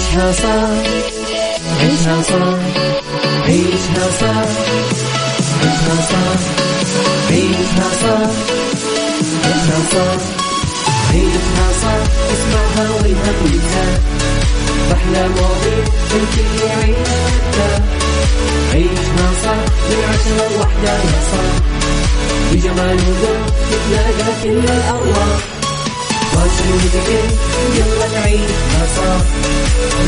عيشها صح عيشها صح عيشها صح عيشها صح عيشها صح عيشها صح عيشها صح اسمعها والهم ينزاح أحلى مواضيع الكل يعيش عيشها صح من عشرة لوحدة يا صاح بجمال وذوق تتلاقى كل الأرواح يلا نعيشها صح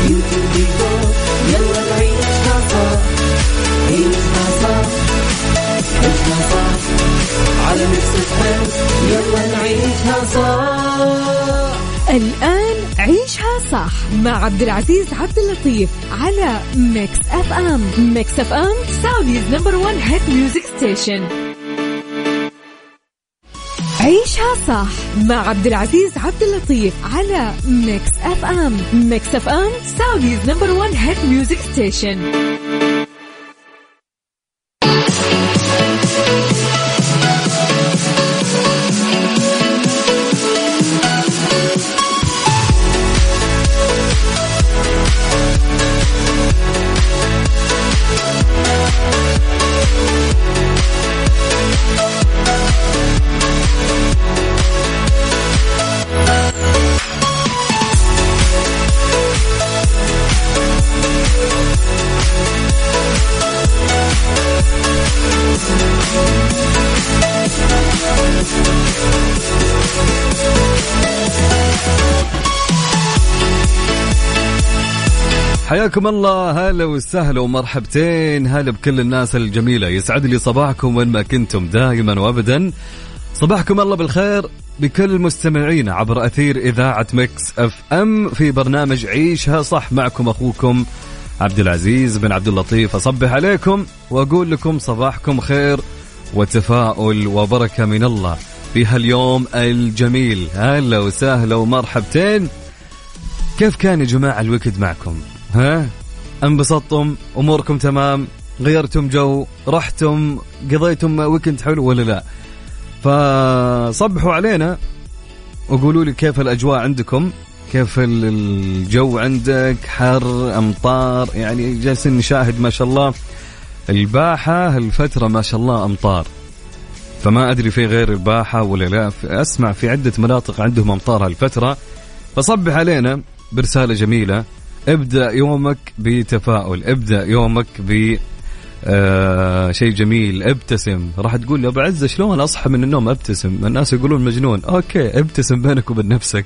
يوتيوب يلا نعيشها صح عيشها صح صح على Mix يلا نعيشها الآن عيشها صح مع عبد العزيز عبد اللطيف على Mix FM Mix FM Saudi's number 1 hit music station عيشها صح مع عبد العزيز عبد اللطيف على Mix FM Mix FM Saudi's number 1 hit music station حياكم الله. هلا وسهلا ومرحبتين. هلا بكل الناس الجميلة. يسعد لي صباحكم وين ما كنتم دائما وابدا. صباحكم الله بالخير بكل مستمعينا عبر أثير إذاعة Mix FM في برنامج عيشها صح معكم أخوكم عبد العزيز بن عبد اللطيف. أصبح عليكم وأقول لكم صباحكم خير وتفاؤل وبركة من الله في هاليوم الجميل. هلا وسهلا ومرحبتين. كيف كان يا جماعة ال weekend معكم؟ ها؟ انبسطتم اموركم تمام غيرتم جو رحتم قضيتم weekend حلو ولا لا؟ فصبحوا علينا وقولوا لي كيف الأجواء عندكم؟ كيف الجو عندك؟ حر أمطار؟ يعني جالسين نشاهد ما شاء الله الباحة الفترة ما شاء الله أمطار. فما أدري في غير الباحة ولا لا. أسمع في عدة مناطق عندهم أمطار هالفترة. فصبح علينا برسالة جميلة. ابدأ يومك بتفاؤل ابدأ يومك ب آه شيء جميل ابتسم. راح تقول لي أبو عزة شلون أصحى من النوم أبتسم؟ الناس يقولون مجنون. أوكي ابتسم بينك وبين نفسك.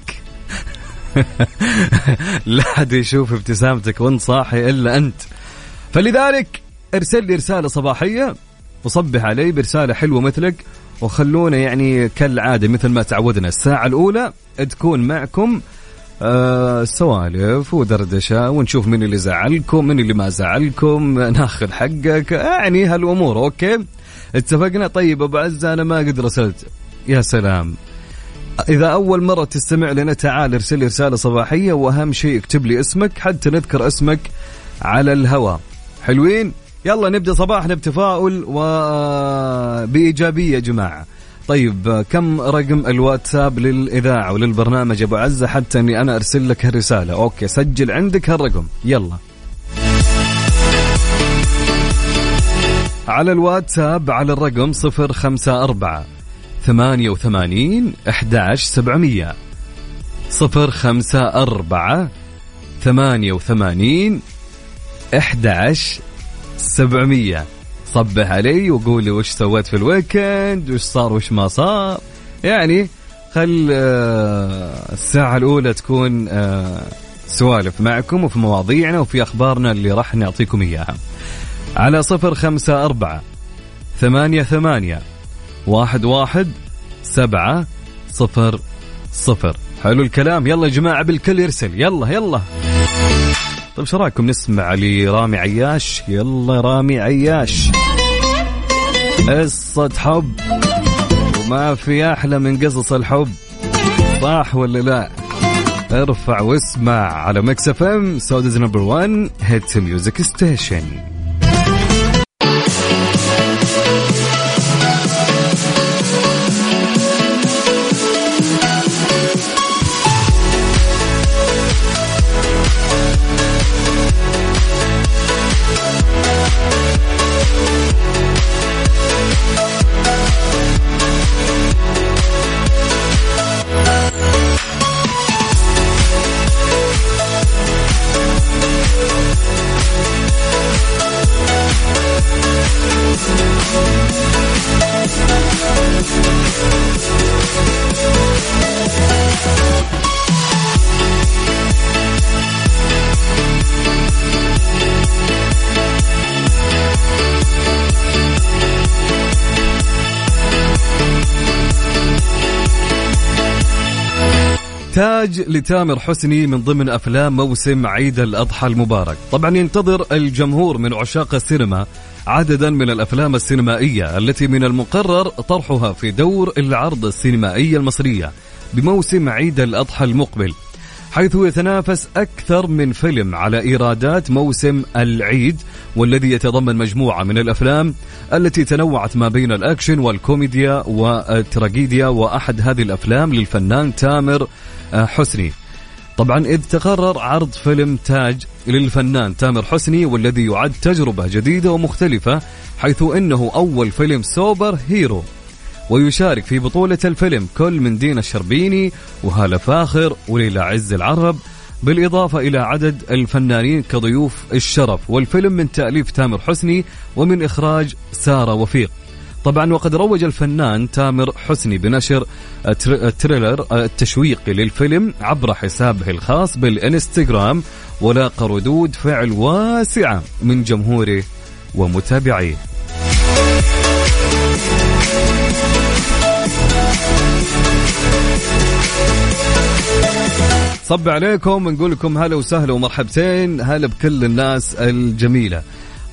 لا حد يشوف ابتسامتك وأنت صاحي إلا أنت. فلذلك ارسل لي رسالة صباحية وصبح علي برسالة حلوة مثلك وخلونا يعني كالعادة مثل ما تعودنا. الساعة الأولى تكون معكم آه سوالف ودردشة ونشوف من اللي زعلكم من اللي ما زعلكم ناخذ حقك. يعني هالأمور أوكي؟ اتفقنا؟ طيب أبو عزه أنا ما قد رسلت. يا سلام. إذا أول مرة تستمع لنا تعال ارسل لي رسالة صباحية وأهم شيء اكتب لي اسمك حتى نذكر اسمك على الهواء حلوين؟ يلا نبدأ صباحنا بتفاؤل وبإيجابية يا جماعة. طيب كم رقم الواتساب للإذاعة وللبرنامج أبو عزة حتى أني أنا أرسل لك هالرسالة؟ أوكي سجل عندك هالرقم. يلا. على الواتساب على الرقم 054 88 11700 054 88 11700 صبح علي وقول لي وش سويت في ال weekend وش صار وش ما صار. يعني خل آه، الساعة الأولى تكون آه، سوالف معكم وفي مواضيعنا وفي أخبارنا اللي راح نعطيكم إياها. على صفر خمسة أربعة ثمانية ثمانية واحد واحد سبعة صفر صفر. حلو الكلام. يلا يا جماعة بالكل يرسل. يلا يلا. طيب شو رأيكم نسمع لرامي عياش؟ يلا رامي عياش. قصة حب. وما في أحلى من قصص الحب. صح ولا لا؟ ارفع واسمع على Mix FM Saudi's number 1 hit music station تاج لتامر حسني من ضمن أفلام موسم عيد الأضحى المبارك، طبعا ينتظر الجمهور من عشاق السينما عددا من الأفلام السينمائية التي من المقرر طرحها في دور العرض السينمائيه المصرية بموسم عيد الأضحى المقبل. حيث يتنافس أكثر من فيلم على إيرادات موسم العيد والذي يتضمن مجموعة من الأفلام التي تنوعت ما بين الأكشن والكوميديا والتراجيديا وأحد هذه الأفلام للفنان تامر حسني. طبعا إذ تقرر عرض فيلم تاج للفنان تامر حسني والذي يعد تجربة جديدة ومختلفة حيث أنه أول فيلم super hero ويشارك في بطولة الفيلم كل من دينا الشربيني وهالة فاخر وليلى عز العرب بالإضافة إلى عدد الفنانين كضيوف الشرف. والفيلم من تأليف تامر حسني ومن إخراج سارة وفيق. طبعا وقد روج الفنان تامر حسني بنشر التريلر التشويقي للفيلم عبر حسابه الخاص بالإنستغرام ولاقى ردود فعل واسعة من جمهوره ومتابعيه. صب عليكم نقول لكم هلا وسهلا ومرحبتين هلا بكل الناس الجميلة.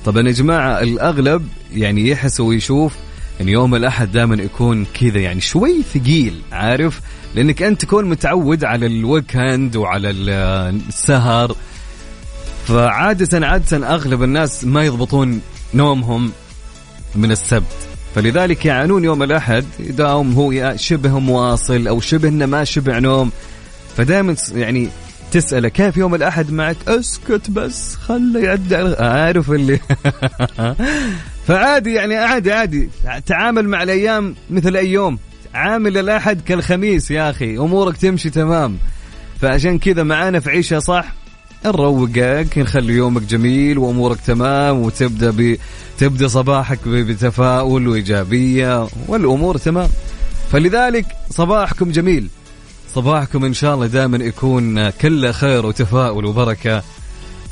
طبعا يا جماعة الأغلب يعني يحس ويشوف إن يوم الأحد دائما يكون كذا يعني شوي ثقيل عارف؟ لأنك أنت تكون متعود على الويكند وعلى السهر. فعادة عادة أغلب الناس ما يضبطون نومهم من السبت. فلذلك يعانون يوم الأحد يداوم هو شبه مواصل أو شبه إنه ما شبع نوم. فدائما يعني تسأله كيف يوم الأحد معك؟ أسكت بس خله يعدي عارف اللي فعادي يعني عادي عادي. تعامل مع الأيام مثل أي يوم. عامل الأحد كالخميس يا أخي. أمورك تمشي تمام. فعشان كذا معانا في عيشة صح؟ نروقك نخلي يومك جميل وأمورك تمام وتبدأ ب... تبدأ صباحك بتفاؤل وإيجابية والأمور تمام. فلذلك صباحكم جميل. صباحكم إن شاء الله دائما يكون كله خير وتفاؤل وبركة.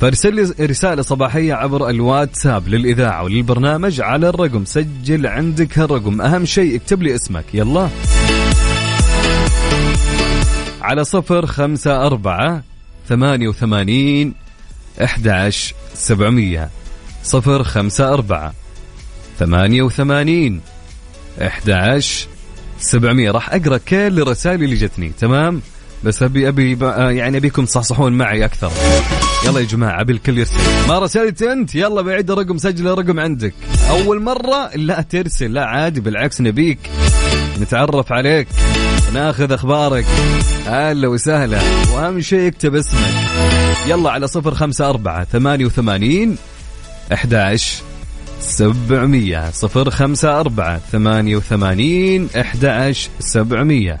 فارسل لي رسالة صباحية عبر الواتساب للإذاعة وللبرنامج على الرقم سجل عندك هالرقم. أهم شيء اكتب لي اسمك. يلا. على صفر خمسة أربعة ثمانية وثمانين أحد سبعمية. صفر خمسة أربعة ثمانية وثمانين أحد 700 راح أقرأ كل الرسائل اللي جتني. تمام؟ بس ابي آه، يعني أبيكم تصحصحون معي أكثر. يلا يا جماعة ابي الكل يرسل ما رسلت أنت؟ يلا بعيد الرقم سجل الرقم عندك. أول مرة لا ترسل لا عادي بالعكس نبيك. نتعرف عليك ناخذ أخبارك. هلا وسهلا وأهم شيء اكتب اسمك. يلا على صفر خمسة أربعة ثمانية وثمانين أحداش سبعمية. صفر خمسة أربعة ثمانية وثمانين أحد سبعمية.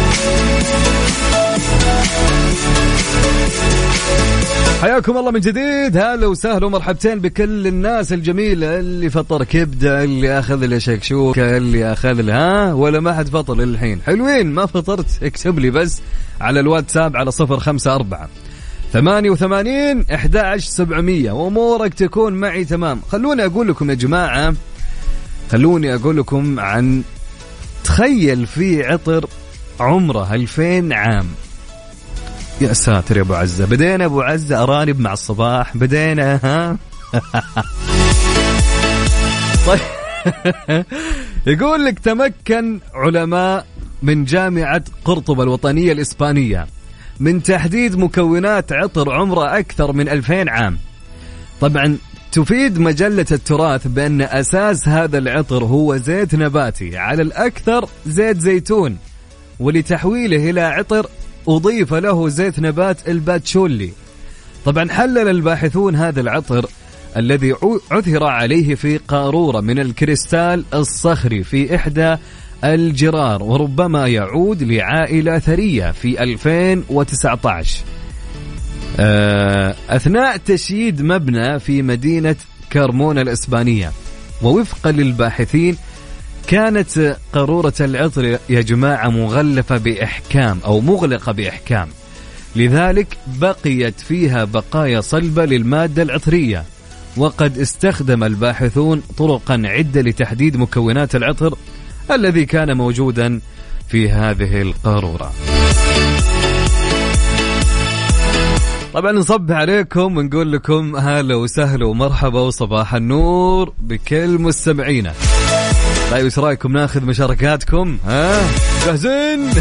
حياكم الله من جديد. هلا وسهلا ومرحبتين بكل الناس الجميلة اللي فطر كبدة اللي أخذ له شكشوكة اللي أخذ ها؟ ولا ما حد فطر للحين. حلوين ما فطرت. اكتب لي بس على الواتساب على صفر خمسة أربعة ثمانية وثمانين أحد سبعمية. وأمورك تكون معي تمام. خلوني أقول لكم يا جماعة خلوني أقول لكم عن تخيل في عطر عمره 2000 عام. يا ساتر يا أبو عزة. بدينا أبو عزة أرانب مع الصباح. بدينا ها؟ طيب. يقول لك تمكن علماء من جامعة قرطبة الوطنية الإسبانية من تحديد مكونات عطر عمره أكثر من 2000 عام. طبعا تفيد مجلة التراث بأن أساس هذا العطر هو زيت نباتي على الأكثر زيت زيتون ولتحويله إلى عطر أضيف له زيت نبات الباتشولي. طبعا حلل الباحثون هذا العطر الذي عثر عليه في قارورة من الكريستال الصخري في إحدى الجرار وربما يعود لعائلة ثرية في 2019 آه، أثناء تشييد مبنى في مدينة كارمونا الإسبانية ووفقا للباحثين كانت قارورة العطر يا جماعة مغلفة بإحكام أو مغلقة بإحكام. لذلك بقيت فيها بقايا صلبة للمادة العطرية وقد استخدم الباحثون طرقا عدة لتحديد مكونات العطر الذي كان موجودا في هذه القارورة. طبعا نصبح عليكم ونقول لكم هلا وسهلا ومرحبا وصباح النور بكل مستمعينا. طيب إيش رايكم ناخذ مشاركاتكم؟ ها؟ جاهزين؟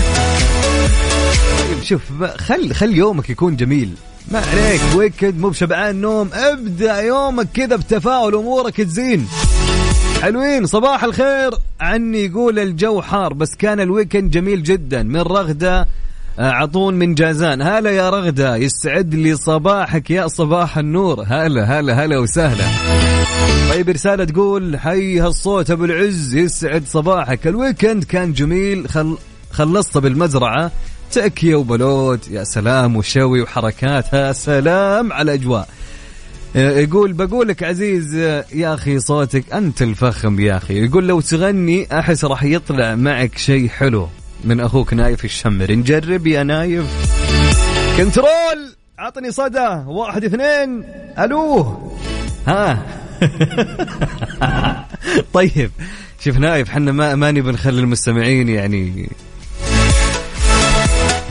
طيب شوف خل خل يومك يكون جميل. ما عليك weekend مو بشبعان نوم ابدأ يومك كذا بتفاؤل امورك تزين. حلوين. صباح الخير. عني يقول الجو حار بس كان ال weekend جميل جدا. من رغدة آه، عطون من جازان. هلا يا رغدة يسعد لي صباحك يا صباح النور. هلا هلا هلا وسهلا. طيب رسالة تقول حي هالصوت أبو العز يسعد صباحك. الويكند كان جميل. خل... خلصت بالمزرعة. تأكية وبلوت يا سلام وشوي وحركات. يا سلام على الأجواء. آه، يقول بقولك عزيز آه، يا أخي صوتك أنت الفخم يا أخي. يقول لو تغني أحس راح يطلع معك شيء حلو. من أخوك نايف الشمري. نجرب يا نايف. control! عطني صدى. واحد اثنين. ألو. ها. طيب شوف نايف حنا ما ماني بنخلي المستمعين يعني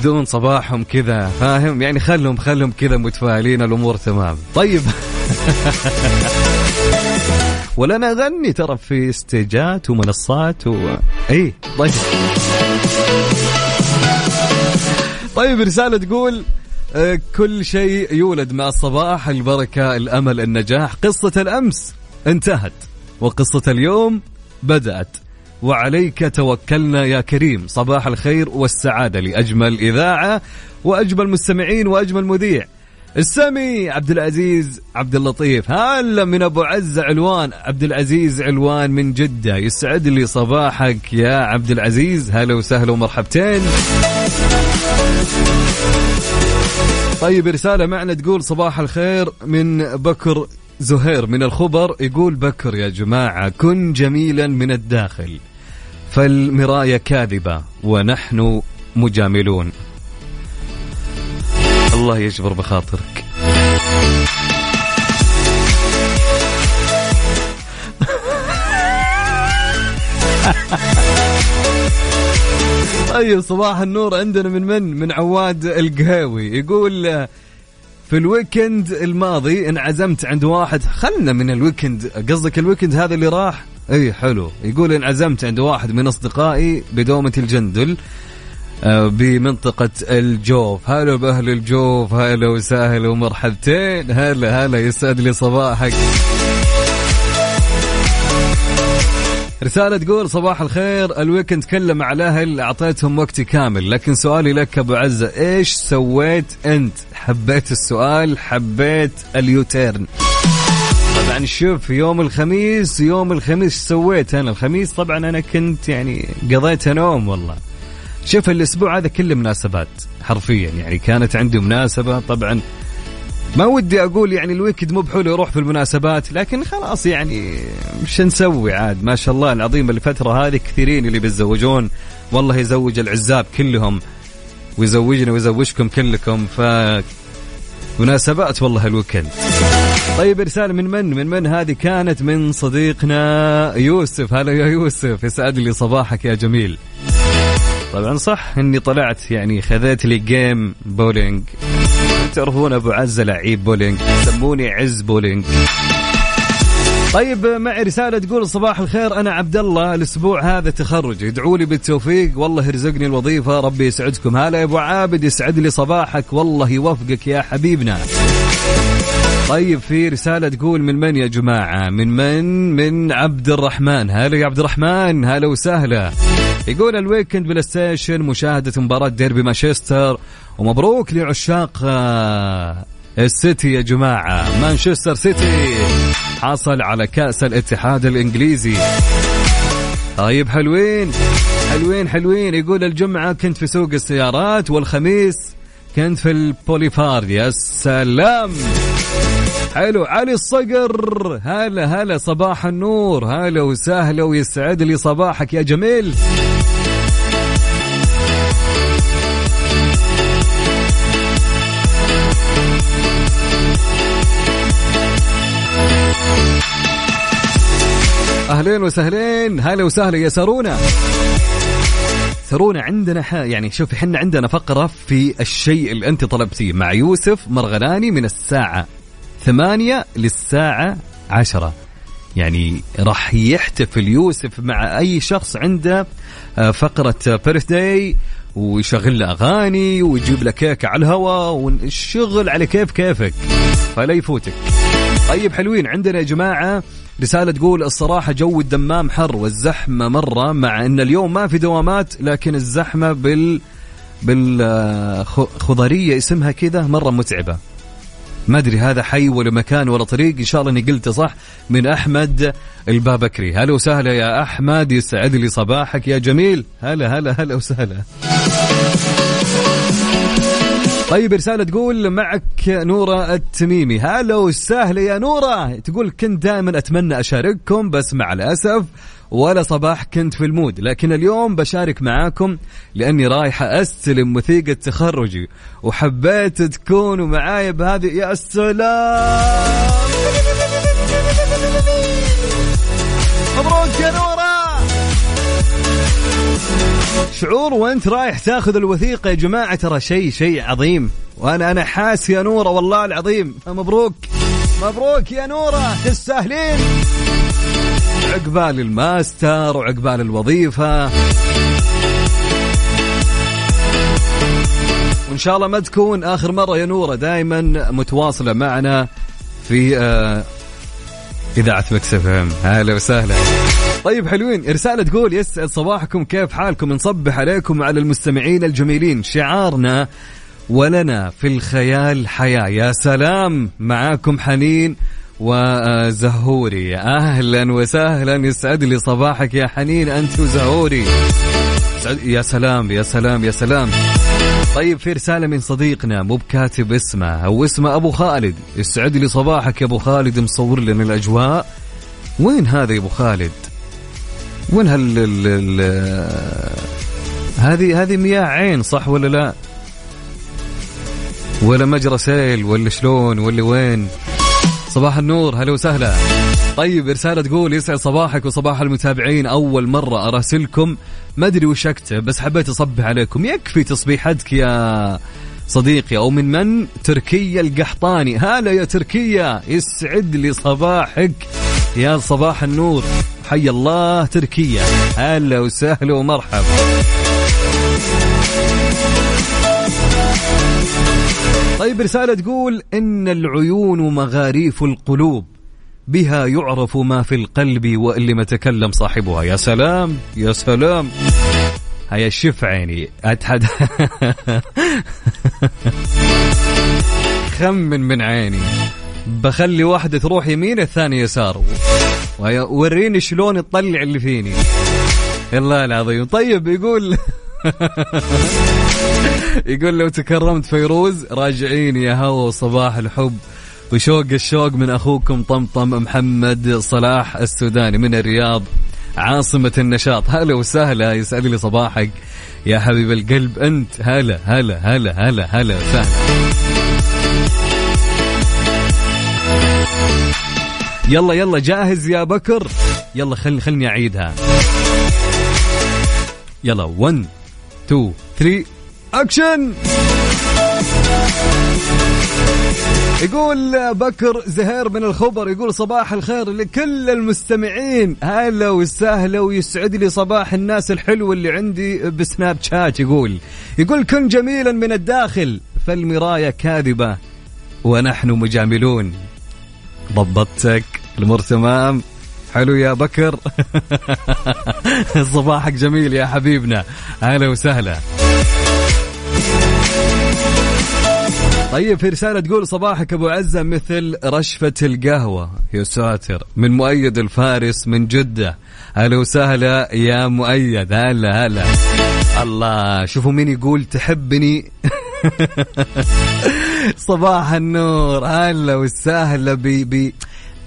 دون صباحهم كذا فاهم؟ يعني خلهم خلهم كذا متفائلين الأمور تمام. طيب. ولا أنا أغني ترى في stageات ومنصات و اي طيب. طيب رسالة تقول كل شيء يولد مع الصباح البركة الأمل النجاح. قصة الأمس انتهت وقصة اليوم بدأت. وعليك توكلنا يا كريم. صباح الخير والسعادة لأجمل إذاعة وأجمل مستمعين وأجمل مذيع. السمي عبد العزيز عبد اللطيف. هلا من أبو عز علوان. عبد العزيز علوان من جدة. يسعد لي صباحك يا عبد العزيز. هلا وسهلا ومرحبتين. طيب رسالة معنا تقول صباح الخير من بكر زهير. من الخبر يقول بكر يا جماعة كن جميلا من الداخل فالمرايه كاذبة ونحن مجاملون. الله يجبر بخاطرك. طيب صباح النور عندنا من من؟ من عواد القهاوي. يقول في ال weekend الماضي انعزمت عند واحد خلنا من ال weekend. قصدك ال weekend هذا اللي راح؟ إي حلو. يقول انعزمت عند واحد من أصدقائي بدومة الجندل آه، بمنطقة الجوف. هلا بأهل الجوف هلا وسهلا ومرحبتين. هلا هلا يسعد لي صباحك. رسالة تقول صباح الخير ال weekend كله مع الأهل أعطيتهم وقتي كامل. لكن سؤالي لك أبو عزه إيش سويت أنت؟ حبيت السؤال حبيت ال U-turn. طبعا شوف يوم الخميس يوم الخميس سويت أنا؟ الخميس طبعا أنا كنت يعني قضيت نوم والله. شوف الأسبوع هذا كله مناسبات حرفيا يعني كانت عندي مناسبة. طبعا ما ودي أقول يعني ال weekend مو بحلو يروح في المناسبات لكن خلاص يعني وش نسوي عاد. ما شاء الله العظيم الفترة هذه كثيرين اللي بيتزوجون. والله يزوج العزاب كلهم ويزوجنا ويزوجكم كلكم ف مناسبات والله ال weekend. طيب رسالة من من؟ من من هذه كانت؟ من صديقنا يوسف. هلا يا يوسف يسعد لي صباحك يا جميل. طبعا صح إني طلعت يعني خذيت لي game bowling تعرفون أبو عزه لعيب بولينج. يسموني عز بولينج. طيب معي رسالة تقول صباح الخير أنا عبد الله. الأسبوع هذا تخرج. ادعوا لي بالتوفيق. والله يرزقني الوظيفة. ربي يسعدكم. هلا يا أبو عابد يسعد لي صباحك. والله يوفقك يا حبيبنا. طيب في رسالة تقول من من يا جماعة؟ من من؟ من عبد الرحمن. هلا يا عبد الرحمن. هلا وسهلا. يقول ال weekend PlayStation مشاهدة مباراة ديربي مانشستر. ومبروك لعشاق آه، السيتي يا جماعة. مانشستر سيتي حصل على كأس الاتحاد الإنجليزي. طيب حلوين حلوين حلوين. يقول الجمعة كنت في سوق السيارات والخميس كنت في البوليفار يا سلام! حلو. علي الصقر هلا هلا صباح النور. هلا وسهلا ويسعد لي صباحك يا جميل. أهلين وسهلين. هلا وسهلا يا سارونا. سارونا عندنا ح... يعني شوفي إحنا عندنا فقرة في الشيء اللي أنت طلبتيه مع يوسف مرغلاني من الساعة ثمانية للساعة عشرة. يعني راح يحتفل يوسف مع أي شخص عنده آه، فقرة بيرث داي ويشغل له أغاني ويجيب له كيكة على الهواء والشغل على كيف كيفك. فلا يفوتك. طيب حلوين. عندنا يا جماعة رسالة تقول الصراحة جو الدمام حر والزحمة مرة مع أن اليوم ما في دوامات لكن الزحمة بال بالخضرية اسمها كذا مرة متعبة. ما أدري هذا حي ولا مكان ولا طريق إن شاء الله إني قلته صح من أحمد البابكري. هلا وسهلا يا أحمد يسعد لي صباحك يا جميل. هلا هلا هلا وسهلا. طيب رسالة تقول معك نورة التميمي. هلا وسهلا يا نورة. تقول كنت دائما أتمنى أشارككم بس مع الأسف ولا صباح كنت في المود. لكن اليوم بشارك معاكم لأني رايحة أستلم وثيقة تخرجي وحبيت تكونوا معاي بهذه يا سلام شعور وانت رايح تاخذ الوثيقة يا جماعة ترى شيء شيء عظيم. وأنا أنا حاس يا نورة والله العظيم. مبروك. مبروك يا نورة. تستاهلين. عقبال الماستر وعقبال الوظيفة. وإن شاء الله ما تكون آخر مرة يا نورة دائما متواصلة معنا في آه إذاعة Mix FM هلا وسهلا. طيب حلوين. رسالة تقول يسعد صباحكم كيف حالكم؟ نصبح عليكم وعلى المستمعين الجميلين. شعارنا ولنا في الخيال حياة. يا سلام معاكم حنين وزهوري. أهلا وسهلا. يسعد لي صباحك يا حنين أنت وزهوري. يا سلام يا سلام يا سلام. طيب في رسالة من صديقنا مو بكاتب اسمه أو اسمه أبو خالد. يسعد لي صباحك يا أبو خالد مصور لنا الأجواء. وين هذا يا أبو خالد؟ وين هال هذه هذه مياه عين صح ولا لا؟ ولا مجرى سيل ولا شلون ولا وين؟ صباح النور هلا وسهلا. طيب رسالة تقول يسعد صباحك وصباح المتابعين. أول مرة أراسلكم. ما أدري وش أكتب بس حبيت أصبح عليكم. يكفي تصبيحتك يا صديقي أو من من؟ تركيا القحطاني. هلا يا تركيا يسعد لي صباحك. يا صباح النور. حي الله تركيا. هلا وسهلا ومرحبا. طيب رسالة تقول إن العيون مغاريف القلوب بها يعرف ما في القلب واللي ما تكلم صاحبها. يا سلام يا سلام. هيا شف عيني أتحد. خمن من عيني. بخلي واحدة تروح يمين الثانية يسار. وريني شلون تطلع اللي فيني. الله العظيم. طيب يقول يقول لو تكرمت فيروز راجعين يا هوا صباح الحب. وشوق الشوق من أخوكم طمطم محمد صلاح السوداني من الرياض عاصمة النشاط. هلا وسهلا يسعد لي صباحك. يا حبيب القلب أنت هلا هلا هلا هلا هلا وسهلا يلا يلا جاهز يا بكر. يلا خل خلني أعيدها. يلا 1 2 3 اكشن يقول بكر زهير من الخبر يقول صباح الخير لكل المستمعين. هلا وسهلا ويسعد لي صباح الناس الحلوة اللي عندي بسناب شات يقول. يقول كن جميلا من الداخل فالمراية كاذبة ونحن مجاملون. ضبطتك. الأمور تمام. حلو يا بكر. صباحك جميل يا حبيبنا. أهلا وسهلا. طيب في رسالة تقول صباحك أبو عزة مثل رشفة القهوة. يا ساتر. من مؤيد الفارس من جدة. أهلا وسهلا يا مؤيد. هلا هلا. الله شوفوا مين يقول تحبني. صباح النور. هلا وسهلا بي بي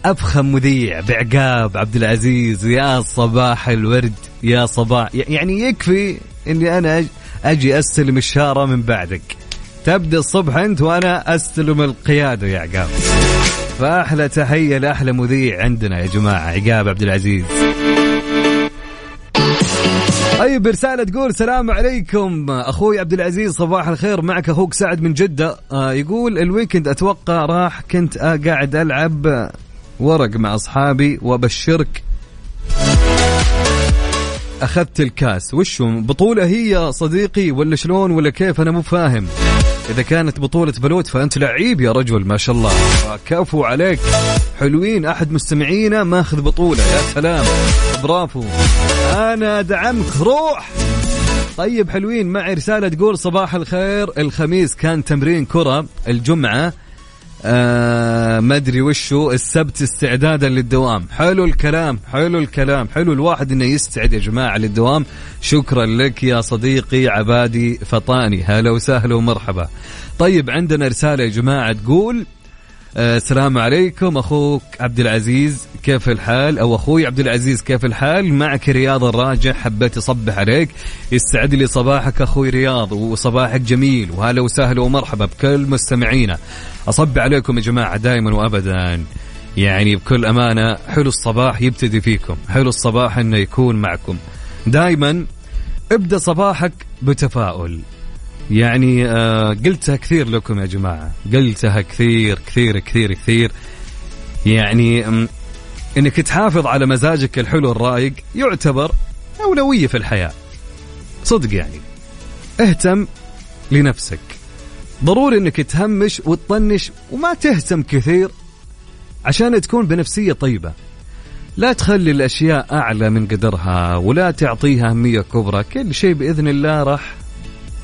افخم مذيع بعقاب عبد العزيز يا صباح الورد يا صباح. يعني يكفي إني أنا أجي أستلم الشارة من بعدك. تبدأ الصبح أنت وأنا أستلم القيادة يا عقاب. فأحلى تحية لأحلى مذيع عندنا يا جماعة عقاب عبد العزيز طيب رسالة تقول السلام عليكم. أخوي عبد العزيز صباح الخير. معك أخوك سعد من جدة. آه يقول الويكند أتوقع راح كنت قاعد ألعب ورق مع أصحابي وأبشرك. أخذت الكاس. وشو؟ بطولة هي صديقي ولا شلون ولا كيف؟ أنا مو فاهم. إذا كانت بطولة بلوت فأنت لعيب يا رجل ما شاء الله. كفو عليك. حلوين. أحد مستمعينا ماخذ بطولة. يا سلام. برافو. أنا ادعمك روح. طيب حلوين. معي رسالة تقول صباح الخير. الخميس كان تمرين كرة. الجمعة آه ما أدري وشو السبت استعدادا للدوام. حلو الكلام حلو الكلام حلو الواحد إنه يستعد يا جماعة للدوام. شكرا لك يا صديقي عبادي فطاني. هلا وسهلا ومرحبا. طيب عندنا رسالة يا جماعة تقول السلام عليكم أخوك عبد العزيز كيف الحال؟ أو أخوي عبد العزيز كيف الحال؟ معك رياض الراجع حبيت أصبح عليك. يستعد لي صباحك أخوي رياض وصباحك جميل. وهلا وسهلا ومرحبا بكل مستمعينا. أصب عليكم يا جماعة دائما وابدا. يعني بكل أمانة حلو الصباح يبتدي فيكم. حلو الصباح إنه يكون معكم. دائما ابدأ صباحك بتفاؤل. يعني آه قلتها كثير لكم يا جماعة. قلتها كثير كثير كثير كثير. يعني إنك تحافظ على مزاجك الحلو الرايق يعتبر أولوية في الحياة. صدق يعني. اهتم لنفسك. ضروري إنك تهمش وتطنش وما تهتم كثير عشان تكون بنفسية طيبة. لا تخلي الأشياء أعلى من قدرها ولا تعطيها أهمية كبرى. كل شيء بإذن الله راح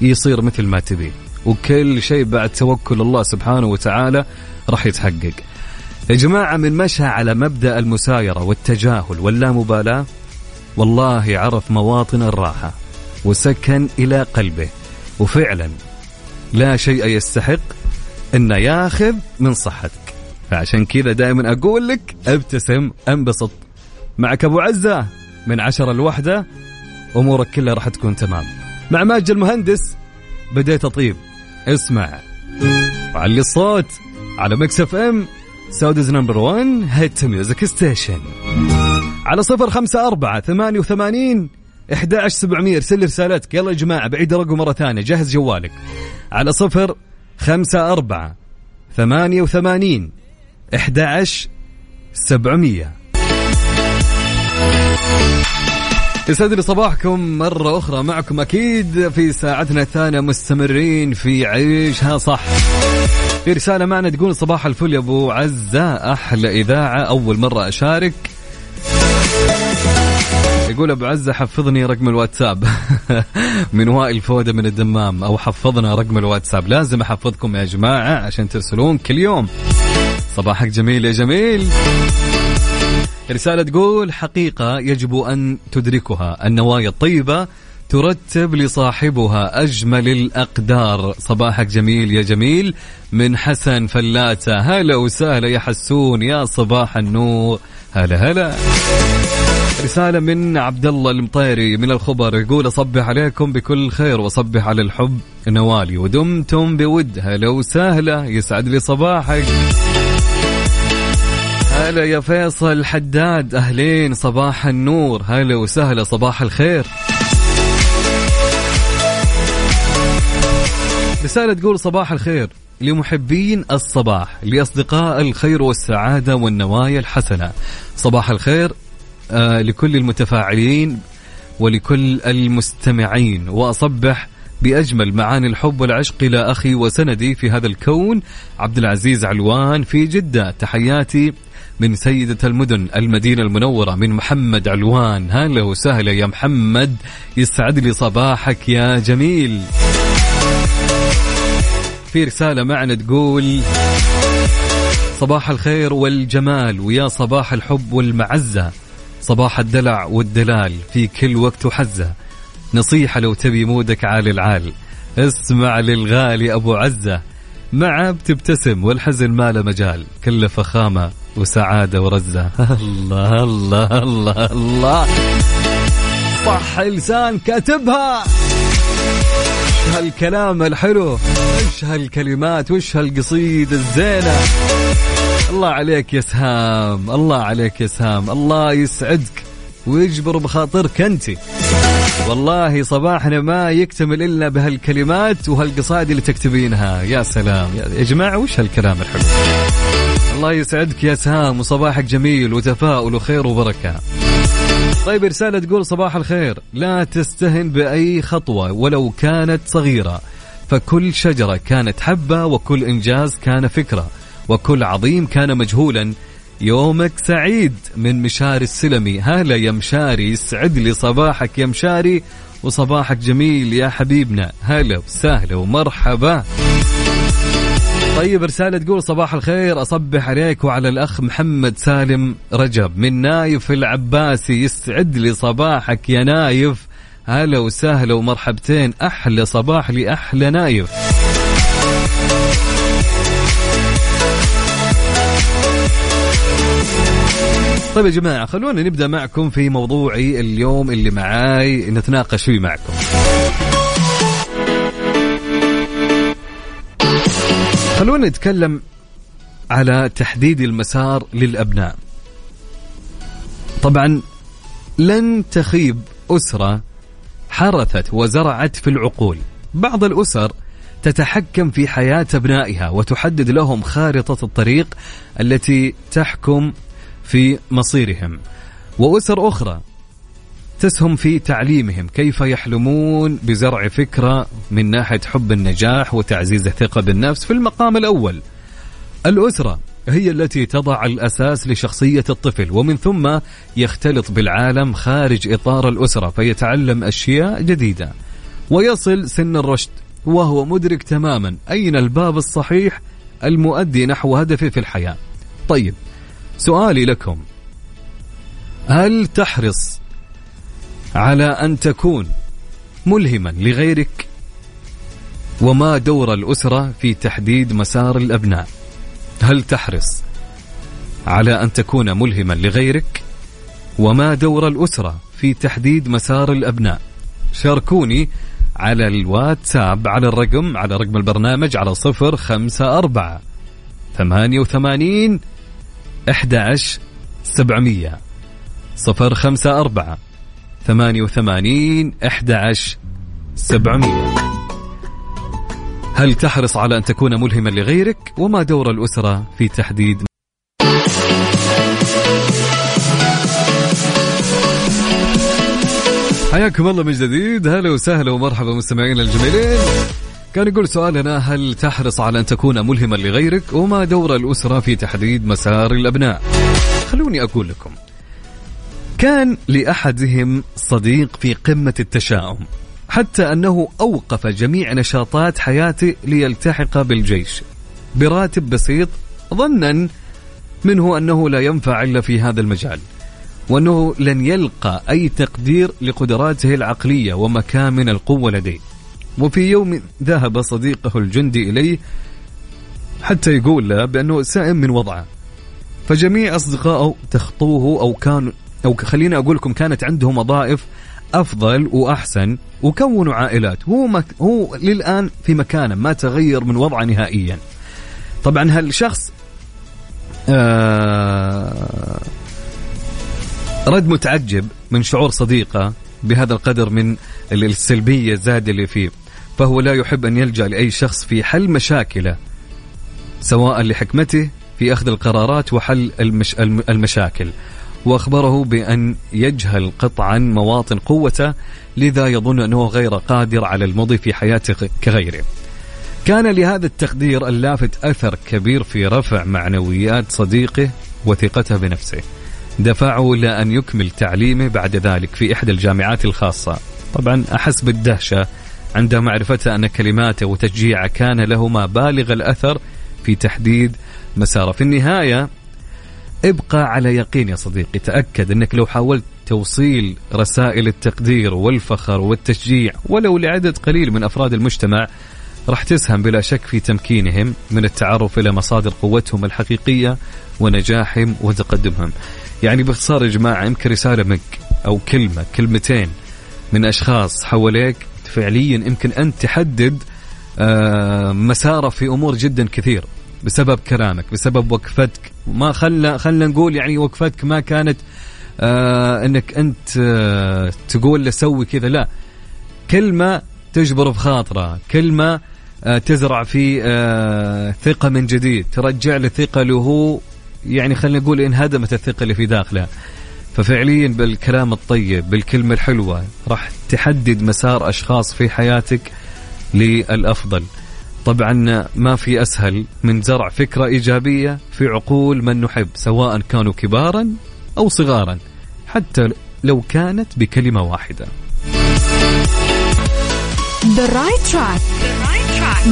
يصير مثل ما تبي. وكل شيء بعد توكل الله سبحانه وتعالى راح يتحقق. يا جماعة من مشى على مبدأ المسايرة والتجاهل واللامبالاة والله عرف مواطن الراحة وسكن إلى قلبه. وفعلا لا شيء يستحق أنه ياخذ من صحتك. فعشان كذا دائما أقول لك ابتسم انبسط. معك أبو عزة من عشرة الوحدة أمورك كلها راح تكون تمام. مع ماجد المهندس بديت أطيب. اسمع. وعلي الصوت. على Mix FM. Saudi's number 1 hit music station على صفر خمسة أربعة ثمانية وثمانين إحدى عشر سبعمية. ارسل رسالتك. يلا يا جماعة بعيد رقم مرة ثانية. جهز جوالك. على صفر خمسة أربعة ثمانية وثمانين إحدى عشر سبعمية. يسعد لي صباحكم مرة أخرى. معكم أكيد في ساعتنا الثانية مستمرين في عيشها صح. في رسالة معنا تقول صباح الفل يا أبو عزة. أحلى إذاعة. أول مرة أشارك. يقول أبو عزة حفظني رقم الواتساب. من وائل فودة من الدمام. أو حفظنا رقم الواتساب. لازم أحفظكم يا جماعة عشان ترسلون كل يوم. صباحك جميل يا جميل. رسالة تقول حقيقة يجب أن تدركها. النوايا الطيبة ترتب لصاحبها أجمل الأقدار. صباحك جميل يا جميل. من حسن فلاتة هلا وسهلا يا حسون يا صباح النور. هلا هلا. رسالة من عبد الله المطيري من الخبر يقول أصبح عليكم بكل خير وصبح على الحب نوالي ودمتم بود. هلا وسهلا يسعد لي صباحك. هلا يا فيصل حداد. أهلين صباح النور. هلا وسهلا صباح الخير. رسالة تقول صباح الخير. لمحبين الصباح لأصدقاء الخير والسعادة والنوايا الحسنة. صباح الخير آه لكل المتفاعلين ولكل المستمعين. وأصبح بأجمل معاني الحب والعشق إلى أخي وسندي في هذا الكون عبد العزيز علوان في جدة. تحياتي من سيدة المدن المدينة المنورة من محمد علوان. هلا وسهلا يا محمد يسعد لي صباحك يا جميل. في رسالة معنا تقول صباح الخير والجمال ويا صباح الحب والمعزة. صباح الدلع والدلال في كل وقت وحزة. نصيحة لو تبي مودك عال العال. اسمع للغالي أبو عزة. معه بتبتسم والحزن ما له مجال. كله فخامة وسعادة ورزة. الله الله الله الله. صح لسان كاتبها. هالكلام الحلو؟ وش هالكلمات؟ وش هالقصيدة الزينة؟ الله عليك يا سهام الله عليك يا سهام الله يسعدك ويجبر بخاطرك أنت. والله صباحنا ما يكتمل إلا بهالكلمات وهالقصائد اللي تكتبينها. يا سلام. يا جماعة وش هالكلام الحلو؟ الله يسعدك يا سهام وصباحك جميل وتفاؤل وخير وبركة. طيب رسالة تقول صباح الخير. لا تستهن بأي خطوة ولو كانت صغيرة. فكل شجرة كانت حبة وكل إنجاز كان فكرة. وكل عظيم كان مجهولا. يومك سعيد من مشاري السلمي. هلا يا مشاري يسعد لي صباحك يا مشاري وصباحك جميل يا حبيبنا. هلا وسهلا ومرحبا. طيب رسالة تقول صباح الخير أصبح عليك وعلى الأخ محمد سالم رجب من نايف العباسي. يسعد لي صباحك يا نايف. هلا وسهلا ومرحبتين. أحلى صباح لأحلى نايف. طيب يا جماعة خلونا نبدأ معكم في موضوعي اليوم اللي معاي نتناقش فيه معكم. خلونا نتكلم على تحديد المسار للأبناء. طبعا لن تخيب أسرة حرثت وزرعت في العقول. بعض الأسر تتحكم في حياة أبنائها وتحدد لهم خارطة الطريق التي تحكم في مصيرهم. وأسر أخرى تسهم في تعليمهم كيف يحلمون بزرع فكرة من ناحية حب النجاح وتعزيز الثقة بالنفس في المقام الأول. الأسرة هي التي تضع الأساس لشخصية الطفل ومن ثم يختلط بالعالم خارج إطار الأسرة فيتعلم أشياء جديدة. ويصل سن الرشد وهو مدرك تماما أين الباب الصحيح المؤدي نحو هدفه في الحياة. طيب سؤالي لكم. هل تحرص على أن تكون ملهما لغيرك؟ وما دور الأسرة في تحديد مسار الأبناء؟ هل تحرص على أن تكون ملهما لغيرك؟ وما دور الأسرة في تحديد مسار الأبناء؟ شاركوني على الواتساب على الرقم على رقم البرنامج على صفر خمسة أربعة ثمانية وثمانين أحد سبعمية. صفر خمسة أربعة ثمانية وثمانين أحد سبعمية. هل تحرص على أن تكون ملهما لغيرك؟ وما دور الأسرة في تحديد حياكم الله من جديد. هلا وسهلا ومرحبا مستمعينا الجميلين. كان يقول سؤالنا هل تحرص على أن تكون ملهما لغيرك؟ وما دور الأسرة في تحديد مسار الأبناء؟ خلوني أقول لكم. كان لأحدهم صديق في قمة التشاؤم حتى أنه أوقف جميع نشاطات حياته ليلتحق بالجيش. براتب بسيط ظنا منه أنه لا ينفع إلا في هذا المجال وأنه لن يلقى أي تقدير لقدراته العقلية ومكامن القوة لديه. وفي يوم ذهب صديقه الجندي إليه حتى يقول له بأنه سائم من وضعه. فجميع أصدقائه تخطوه أو كانوا أو خليني أقول لكم كانت عندهم وظائف أفضل وأحسن وكونوا عائلات. هو مك هو للآن في مكانه ما تغير من وضعه نهائيا. طبعا هالشخص آه رد متعجب من شعور صديقه بهذا القدر من السلبية الزادة اللي فيه. فهو لا يحب أن يلجأ لأي شخص في حل مشاكله سواء لحكمته في أخذ القرارات وحل المش المشاكل. وأخبره بأن يجهل قطعا مواطن قوته لذا يظن أنه غير قادر على المضي في حياته كغيره. كان لهذا التقدير اللافت أثر كبير في رفع معنويات صديقه وثقته بنفسه. دفعه إلى أن يكمل تعليمه بعد ذلك في إحدى الجامعات الخاصة. طبعا أحس بالدهشة عند معرفته أن كلماته وتشجيعه كان لهما بالغ الأثر في تحديد مساره. في النهاية ابقى على يقين يا صديقي. تأكد أنك لو حاولت توصيل رسائل التقدير والفخر والتشجيع ولو لعدد قليل من أفراد المجتمع راح تسهم بلا شك في تمكينهم من التعرف إلى مصادر قوتهم الحقيقية ونجاحهم وتقدمهم. يعني باختصار يا جماعة يمكن رسالة منك أو كلمة كلمتين من أشخاص حواليك فعليا يمكن أن تحدد آه، مساره في أمور جدا كثير بسبب كلامك بسبب وقفتك. ما خلنا خلنا نقول يعني وقفتك ما كانت آه إنك أنت آه تقول له سوي كذا. لا كلمة تجبر في خاطره كلمة تزرع في ثقة من جديد ترجع له له يعني خلينا نقول انهدمت الثقة اللي في داخله ففعليا بالكلام الطيب بالكلمة الحلوة راح تحدد مسار أشخاص في حياتك للأفضل طبعا ما في أسهل من زرع فكرة إيجابية في عقول من نحب سواء كانوا كبارا أو صغارا حتى لو كانت بكلمة واحدة The right track.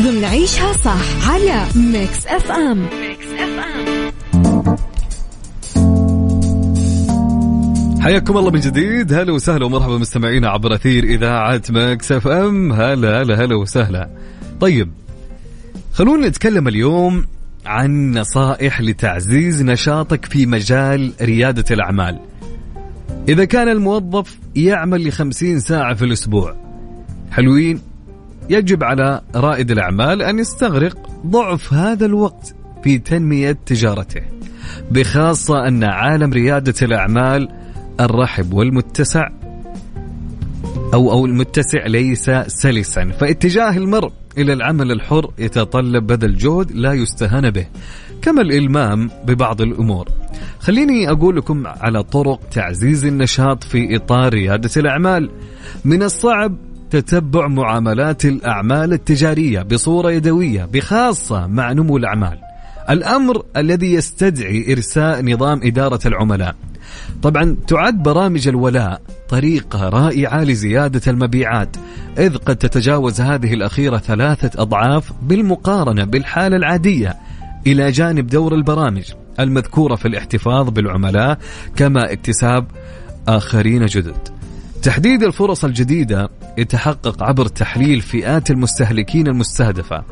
The right track. صح على Mix FM. Mix FM. حياكم الله من جديد. هلا وسهلا ومرحبا مستمعينا عبر أثير إذاعة Mix FM. هلا هلا هلا وسهلا. طيب خلونا نتكلم اليوم عن نصائح لتعزيز نشاطك في مجال ريادة الأعمال. إذا كان الموظف يعمل لخمسين ساعة في الأسبوع حلوين يجب على رائد الأعمال أن يستغرق ضعف هذا الوقت في تنمية تجارته بخاصة أن عالم ريادة الأعمال الرحب والمتسع أو أو المتسع ليس سلسا. فاتجاه المرء إلى العمل الحر يتطلب بذل جهد لا يستهان به كما الإلمام ببعض الأمور. خليني أقول لكم على طرق تعزيز النشاط في إطار ريادة الأعمال. من الصعب تتبع معاملات الأعمال التجارية بصورة يدوية بخاصة مع نمو الأعمال. الأمر الذي يستدعي إرساء نظام إدارة العملاء. طبعا تعد برامج الولاء طريقة رائعة لزيادة المبيعات إذ قد تتجاوز هذه الأخيرة ثلاثة أضعاف بالمقارنة بالحالة العادية. إلى جانب دور البرامج المذكورة في الاحتفاظ بالعملاء كما اكتساب آخرين جدد. تحديد الفرص الجديدة يتحقق عبر تحليل فئات المستهلكين المستهدفة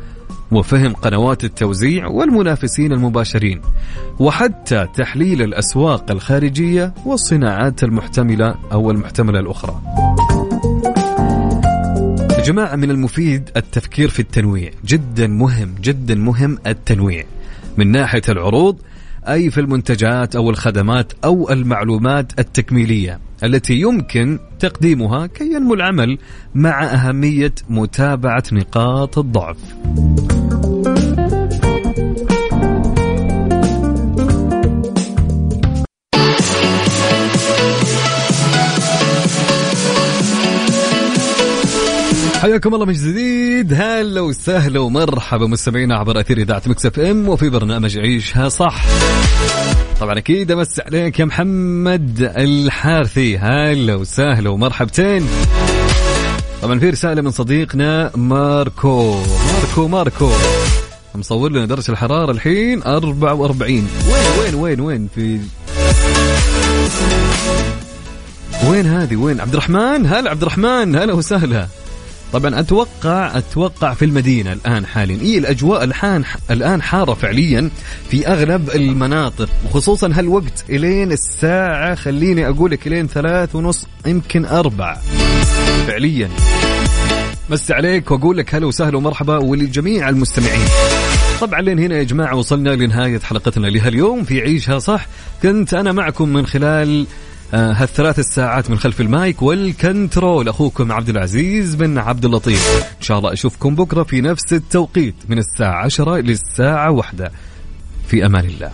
وفهم قنوات التوزيع والمنافسين المباشرين وحتى تحليل الأسواق الخارجية والصناعات المحتملة أو المحتملة الأخرى. جماعة من المفيد التفكير في التنويع. جدا مهم جدا مهم التنويع. من ناحية العروض أي في المنتجات أو الخدمات أو المعلومات التكميلية التي يمكن تقديمها كي ينمو العمل مع أهمية متابعة نقاط الضعف. حياكم الله من جديد. هلا وسهلا ومرحبا مستمعينا عبر أثير إذاعة مكسف إم وفي برنامج عيشها صح. طبعا أكيد أمس عليك يا محمد الحارثي. هلا وسهلا ومرحبتين. طبعا في رسالة من صديقنا ماركو. ماركو ماركو. مصور لنا درجة الحرارة الحين 44 وين وين وين وين في وين هذه؟ وين؟ عبد الرحمن؟ هلا عبد الرحمن. هلا وسهلا. طبعا أتوقع أتوقع في المدينة الآن حاليا. اي الأجواء الان الآن حارة فعليا في أغلب المناطق وخصوصا هالوقت إلين الساعة خليني أقول لك إلين ثلاث ونص يمكن أربع. فعليا. مس عليك واقول لك هلا وسهلا ومرحبا ولجميع المستمعين. طبعا لين هنا يا جماعة وصلنا لنهاية حلقتنا لهاليوم. في عيشها صح. كنت أنا معكم من خلال هالثلاث الساعات من خلف المايك والكنترول. أخوكم عبد العزيز بن عبد اللطيف. إن شاء الله أشوفكم بكرة في نفس التوقيت من الساعة 10 للساعة 1 في أمان الله.